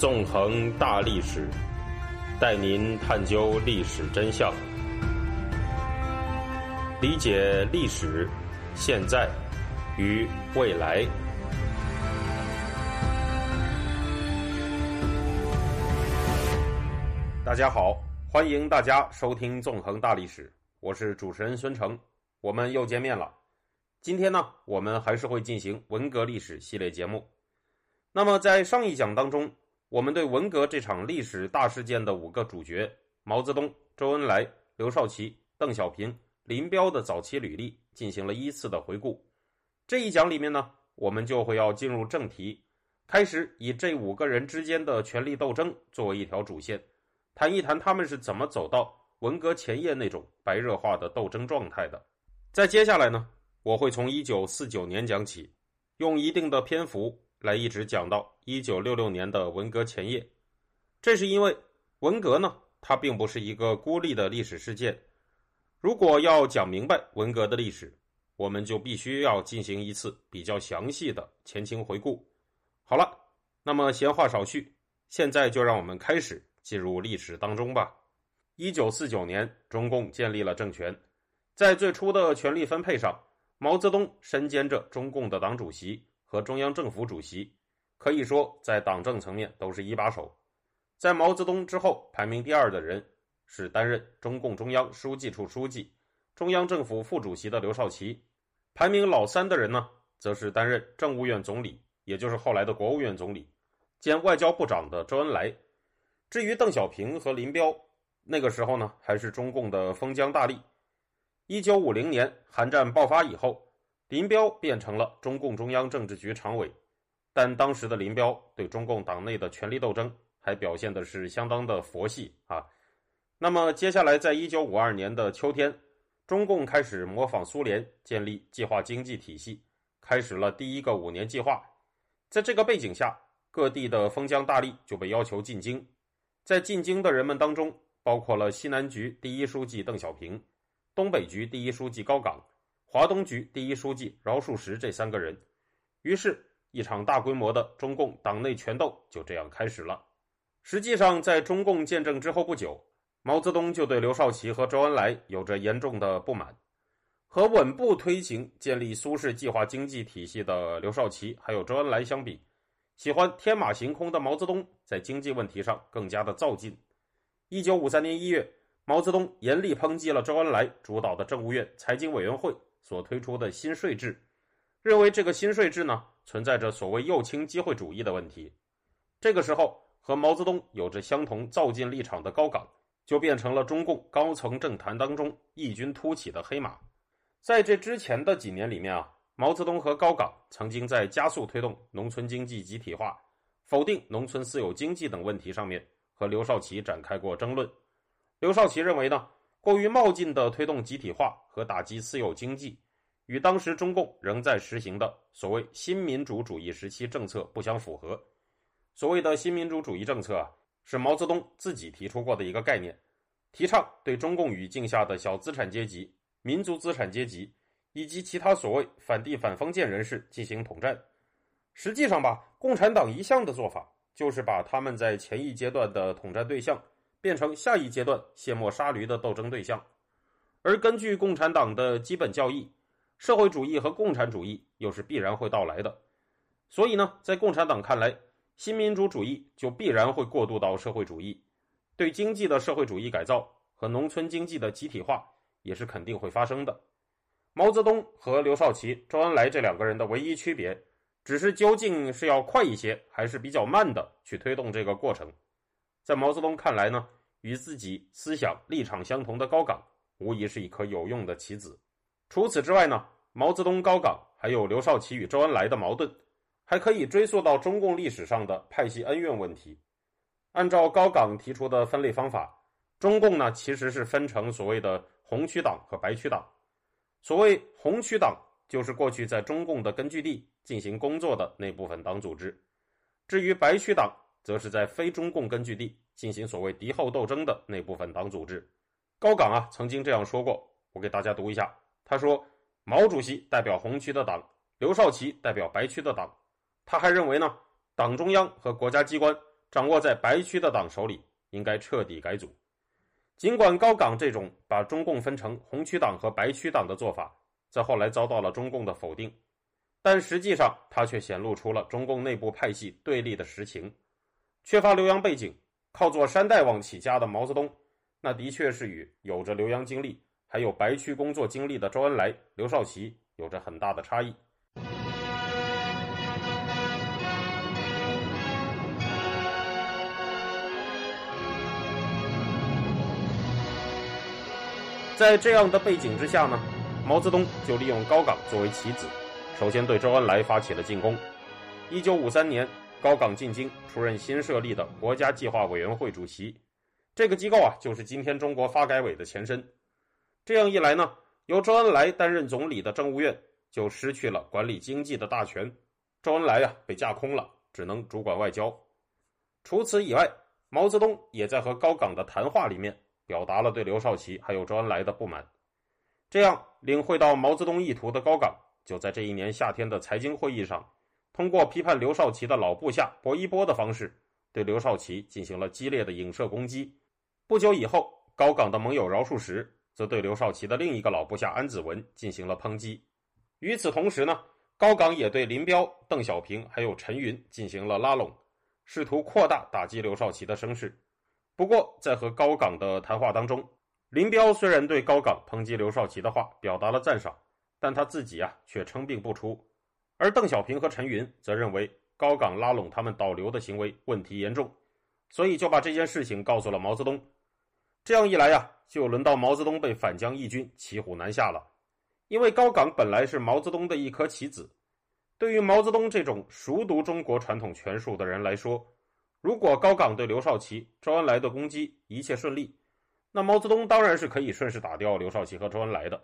纵横大历史，带您探究历史真相，理解历史、现在与未来。大家好，欢迎大家收听《纵横大历史》，我是主持人孙成，我们又见面了。今天呢，我们还是会进行文革历史系列节目。那么，在上一讲当中，我们对文革这场历史大事件的五个主角毛泽东、周恩来、刘少奇、邓小平、林彪的早期履历进行了依次的回顾。这一讲里面呢，我们就会要进入正题，开始以这五个人之间的权力斗争作为一条主线，谈一谈他们是怎么走到文革前夜那种白热化的斗争状态的。在接下来呢。我会从一九四九年讲起，用一定的篇幅来一直讲到一九六六年的文革前夜。这是因为文革呢，它并不是一个孤立的历史事件。如果要讲明白文革的历史，我们就必须要进行一次比较详细的前情回顾。好了，那么闲话少叙，现在就让我们开始进入历史当中吧。一九四九年，中共建立了政权，在最初的权力分配上。毛泽东身兼着中共的党主席和中央政府主席，可以说在党政层面都是一把手。在毛泽东之后排名第二的人是担任中共中央书记处书记、中央政府副主席的刘少奇，排名老三的人呢，则是担任政务院总理，也就是后来的国务院总理兼外交部长的周恩来。至于邓小平和林彪，那个时候呢，还是中共的封疆大吏。一九五零年韩战爆发以后，林彪变成了中共中央政治局常委，但当时的林彪对中共党内的权力斗争还表现的是相当的佛系啊。那么接下来，在一九五二年的秋天，中共开始模仿苏联建立计划经济体系，开始了第一个五年计划。在这个背景下，各地的封疆大吏就被要求进京，在进京的人们当中，包括了西南局第一书记邓小平。东北局第一书记高岗，华东局第一书记饶漱石这三个人，于是，一场大规模的中共党内权斗就这样开始了。实际上，在中共建政之后不久，毛泽东就对刘少奇和周恩来有着严重的不满。和稳步推行建立苏式计划经济体系的刘少奇还有周恩来相比，喜欢天马行空的毛泽东在经济问题上更加的造进。一九五三年一月。毛泽东严厉抨击了周恩来主导的政务院财经委员会所推出的新税制，认为这个新税制呢存在着所谓右倾机会主义的问题。这个时候，和毛泽东有着相同造进立场的高岗，就变成了中共高层政坛当中异军突起的黑马。在这之前的几年里面啊，毛泽东和高岗曾经在加速推动农村经济集体化、否定农村私有经济等问题上面和刘少奇展开过争论。刘少奇认为呢，过于冒进的推动集体化和打击私有经济，与当时中共仍在实行的所谓新民主主义时期政策不相符合。所谓的新民主主义政策啊，是毛泽东自己提出过的一个概念，提倡对中共语境下的小资产阶级、民族资产阶级以及其他所谓反帝反封建人士进行统战。实际上吧，共产党一向的做法就是把他们在前一阶段的统战对象。变成下一阶段卸磨杀驴的斗争对象，而根据共产党的基本教义，社会主义和共产主义又是必然会到来的。所以呢，在共产党看来，新民主主义就必然会过渡到社会主义，对经济的社会主义改造和农村经济的集体化也是肯定会发生的。毛泽东和刘少奇、周恩来这两个人的唯一区别，只是究竟是要快一些，还是比较慢的去推动这个过程。在毛泽东看来呢，与自己思想立场相同的高岗，无疑是一颗有用的棋子。除此之外呢，毛泽东、高岗还有刘少奇与周恩来的矛盾，还可以追溯到中共历史上的派系恩怨问题。按照高岗提出的分类方法，中共呢其实是分成所谓的红区党和白区党。所谓红区党，就是过去在中共的根据地进行工作的那部分党组织；至于白区党，则是在非中共根据地进行所谓敌后斗争的那部分党组织。高岗啊曾经这样说过，我给大家读一下。他说：“毛主席代表红区的党，刘少奇代表白区的党。他还认为呢，党中央和国家机关掌握在白区的党手里，应该彻底改组。尽管高岗这种把中共分成红区党和白区党的做法，在后来遭到了中共的否定，但实际上他却显露出了中共内部派系对立的实情。缺乏留洋背景，靠做山大王起家的毛泽东，那的确是与有着留洋经历还有白区工作经历的周恩来、刘少奇有着很大的差异。在这样的背景之下呢，毛泽东就利用高岗作为棋子，首先对周恩来发起了进攻。一九五三年，高岗进京，出任新设立的国家计划委员会主席。这个机构啊，就是今天中国发改委的前身。这样一来呢，由周恩来担任总理的政务院就失去了管理经济的大权，周恩来呀被架空了，只能主管外交。除此以外，毛泽东也在和高岗的谈话里面。表达了对刘少奇还有周恩来的不满，这样领会到毛泽东意图的高岗，就在这一年夏天的财经会议上，通过批判刘少奇的老部下薄一波的方式，对刘少奇进行了激烈的影射攻击。不久以后，高岗的盟友饶漱石则对刘少奇的另一个老部下安子文进行了抨击。与此同时呢，高岗也对林彪、邓小平还有陈云进行了拉拢，试图扩大打击刘少奇的声势。不过，在和高岗的谈话当中，林彪虽然对高岗抨击刘少奇的话表达了赞赏，但他自己啊却称病不出。而邓小平和陈云则认为高岗拉拢他们导流的行为问题严重，所以就把这件事情告诉了毛泽东。这样一来呀，就轮到毛泽东被反将一军，骑虎难下了。因为高岗本来是毛泽东的一颗棋子，对于毛泽东这种熟读中国传统权术的人来说。如果高岗对刘少奇、周恩来的攻击一切顺利，那毛泽东当然是可以顺势打掉刘少奇和周恩来的。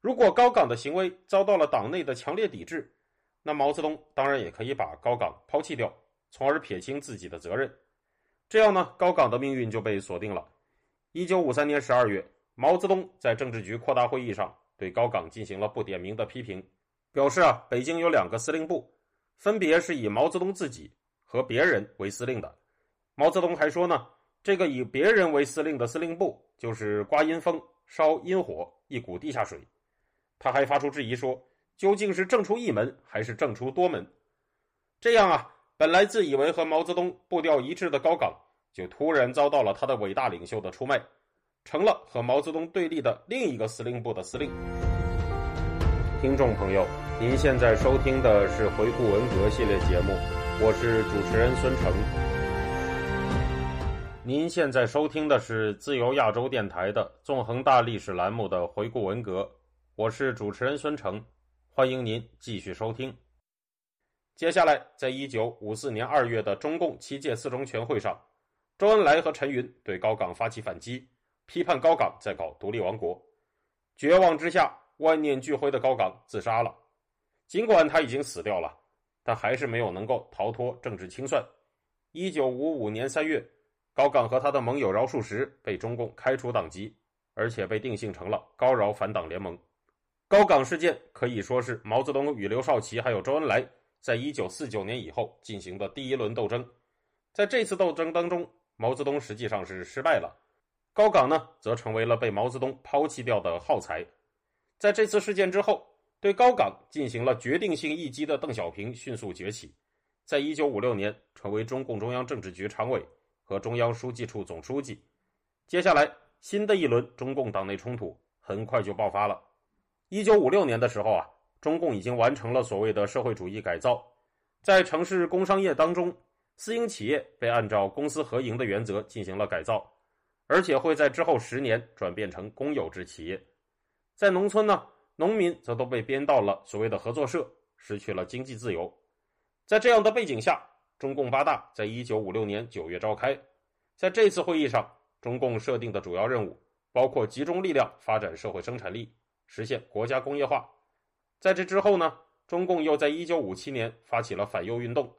如果高岗的行为遭到了党内的强烈抵制，那毛泽东当然也可以把高岗抛弃掉，从而撇清自己的责任。这样呢，高岗的命运就被锁定了。一九五三年十二月，毛泽东在政治局扩大会议上对高岗进行了不点名的批评，表示啊，北京有两个司令部，分别是以毛泽东自己。和别人为司令的，毛泽东还说呢，这个以别人为司令的司令部就是刮阴风、烧阴火，一股地下水。他还发出质疑说，究竟是正出一门还是正出多门？这样啊，本来自以为和毛泽东步调一致的高岗，就突然遭到了他的伟大领袖的出卖，成了和毛泽东对立的另一个司令部的司令。听众朋友，您现在收听的是回顾文革系列节目。我是主持人孙成，您现在收听的是自由亚洲电台的纵横大历史栏目的回顾文革。我是主持人孙成，欢迎您继续收听。接下来，在一九五四年二月的中共七届四中全会上，周恩来和陈云对高岗发起反击，批判高岗在搞独立王国。绝望之下，万念俱灰的高岗自杀了。尽管他已经死掉了。但还是没有能够逃脱政治清算。一九五五年三月，高岗和他的盟友饶漱石被中共开除党籍，而且被定性成了高饶反党联盟。高岗事件可以说是毛泽东与刘少奇还有周恩来在一九四九年以后进行的第一轮斗争。在这次斗争当中，毛泽东实际上是失败了，高岗呢则成为了被毛泽东抛弃掉的耗材。在这次事件之后。对高岗进行了决定性一击的邓小平迅速崛起，在一九五六年成为中共中央政治局常委和中央书记处总书记。接下来，新的一轮中共党内冲突很快就爆发了。一九五六年的时候啊，中共已经完成了所谓的社会主义改造，在城市工商业当中，私营企业被按照公私合营的原则进行了改造，而且会在之后十年转变成公有制企业。在农村呢。农民则都被编到了所谓的合作社，失去了经济自由。在这样的背景下，中共八大在一九五六年九月召开。在这次会议上，中共设定的主要任务包括集中力量发展社会生产力，实现国家工业化。在这之后呢，中共又在一九五七年发起了反右运动。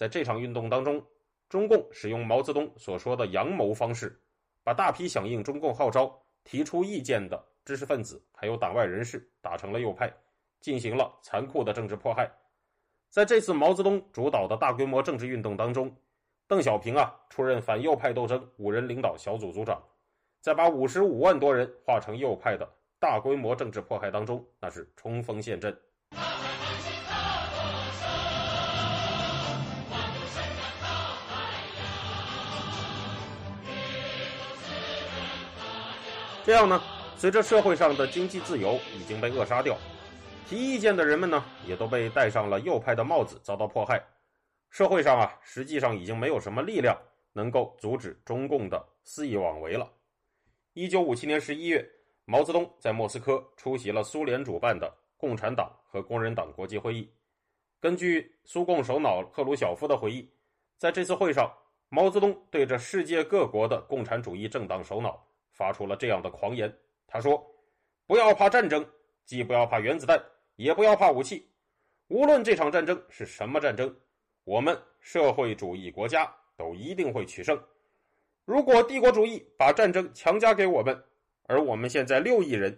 在这场运动当中，中共使用毛泽东所说的“阳谋”方式，把大批响应中共号召、提出意见的。知识分子还有党外人士打成了右派，进行了残酷的政治迫害。在这次毛泽东主导的大规模政治运动当中，邓小平啊出任反右派斗争五人领导小组组长，在把五十五万多人化成右派的大规模政治迫害当中，那是冲锋陷阵。这样呢，随着社会上的经济自由已经被扼杀掉，提意见的人们呢，也都被戴上了右派的帽子，遭到迫害。社会上啊，实际上已经没有什么力量能够阻止中共的肆意妄为了。一九五七年十一月，毛泽东在莫斯科出席了苏联主办的共产党和工人党国际会议。根据苏共首脑赫鲁晓夫的回忆，在这次会上，毛泽东对着世界各国的共产主义政党首脑发出了这样的狂言：“他说，不要怕战争，既不要怕原子弹，也不要怕武器。无论这场战争是什么战争。”我们社会主义国家都一定会取胜。如果帝国主义把战争强加给我们，而我们现在六亿人，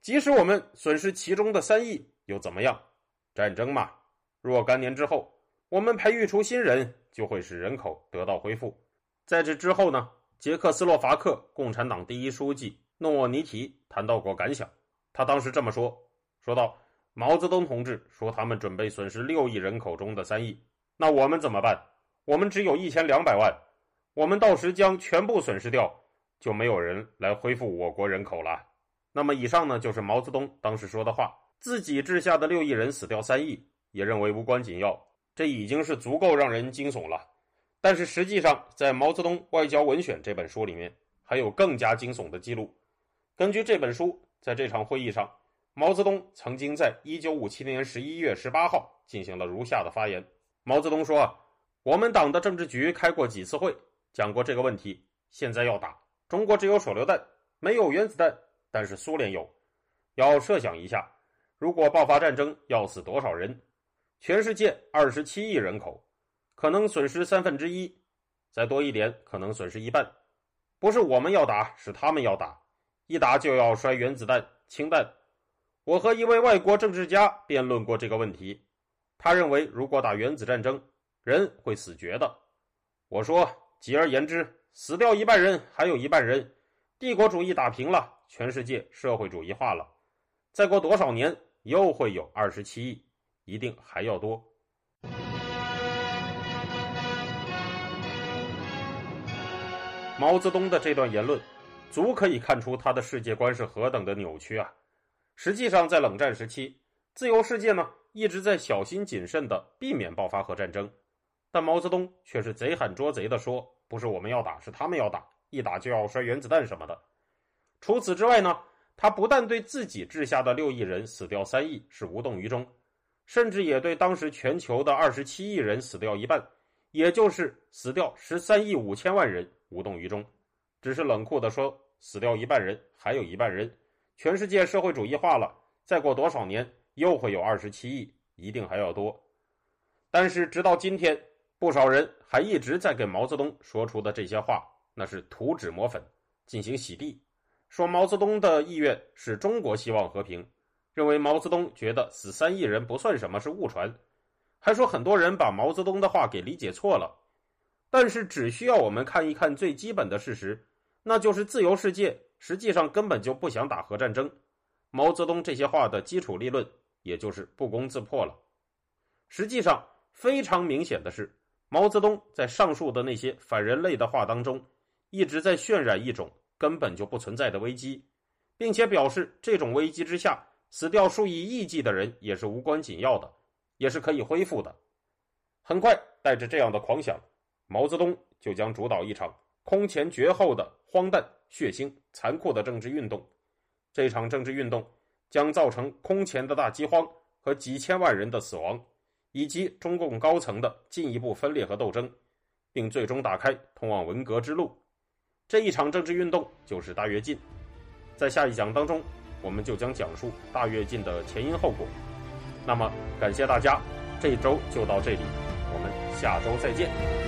即使我们损失其中的三亿，又怎么样？战争嘛，若干年之后，我们培育出新人，就会使人口得到恢复。在这之后呢？捷克斯洛伐克共产党第一书记诺沃尼提谈到过感想，他当时这么说：“说到毛泽东同志说，他们准备损失六亿人口中的三亿。”那我们怎么办？我们只有一千两百万，我们到时将全部损失掉，就没有人来恢复我国人口了。那么以上呢，就是毛泽东当时说的话。自己治下的六亿人死掉三亿，也认为无关紧要，这已经是足够让人惊悚了。但是实际上，在《毛泽东外交文选》这本书里面，还有更加惊悚的记录。根据这本书，在这场会议上，毛泽东曾经在一九五七年十一月十八号进行了如下的发言。毛泽东说：“我们党的政治局开过几次会，讲过这个问题。现在要打，中国只有手榴弹，没有原子弹，但是苏联有。要设想一下，如果爆发战争，要死多少人？全世界二十七亿人口，可能损失三分之一，再多一点，可能损失一半。不是我们要打，是他们要打，一打就要摔原子弹、氢弹。我和一位外国政治家辩论过这个问题。”他认为，如果打原子战争，人会死绝的。我说，简而言之，死掉一半人，还有一半人，帝国主义打平了，全世界社会主义化了。再过多少年，又会有二十七亿，一定还要多。毛泽东的这段言论，足可以看出他的世界观是何等的扭曲啊！实际上，在冷战时期，自由世界呢？一直在小心谨慎的避免爆发核战争，但毛泽东却是贼喊捉贼的说：“不是我们要打，是他们要打，一打就要摔原子弹什么的。”除此之外呢，他不但对自己治下的六亿人死掉三亿是无动于衷，甚至也对当时全球的二十七亿人死掉一半，也就是死掉十三亿五千万人无动于衷，只是冷酷地说：“死掉一半人，还有一半人，全世界社会主义化了，再过多少年？”又会有二十七亿，一定还要多。但是直到今天，不少人还一直在给毛泽东说出的这些话，那是涂脂抹粉，进行洗地，说毛泽东的意愿是中国希望和平，认为毛泽东觉得死三亿人不算什么，是误传，还说很多人把毛泽东的话给理解错了。但是只需要我们看一看最基本的事实，那就是自由世界实际上根本就不想打核战争。毛泽东这些话的基础立论。也就是不攻自破了。实际上，非常明显的是，毛泽东在上述的那些反人类的话当中，一直在渲染一种根本就不存在的危机，并且表示这种危机之下死掉数以亿计的人也是无关紧要的，也是可以恢复的。很快，带着这样的狂想，毛泽东就将主导一场空前绝后的荒诞、血腥、残酷的政治运动。这场政治运动。将造成空前的大饥荒和几千万人的死亡，以及中共高层的进一步分裂和斗争，并最终打开通往文革之路。这一场政治运动就是大跃进。在下一讲当中，我们就将讲述大跃进的前因后果。那么，感谢大家，这周就到这里，我们下周再见。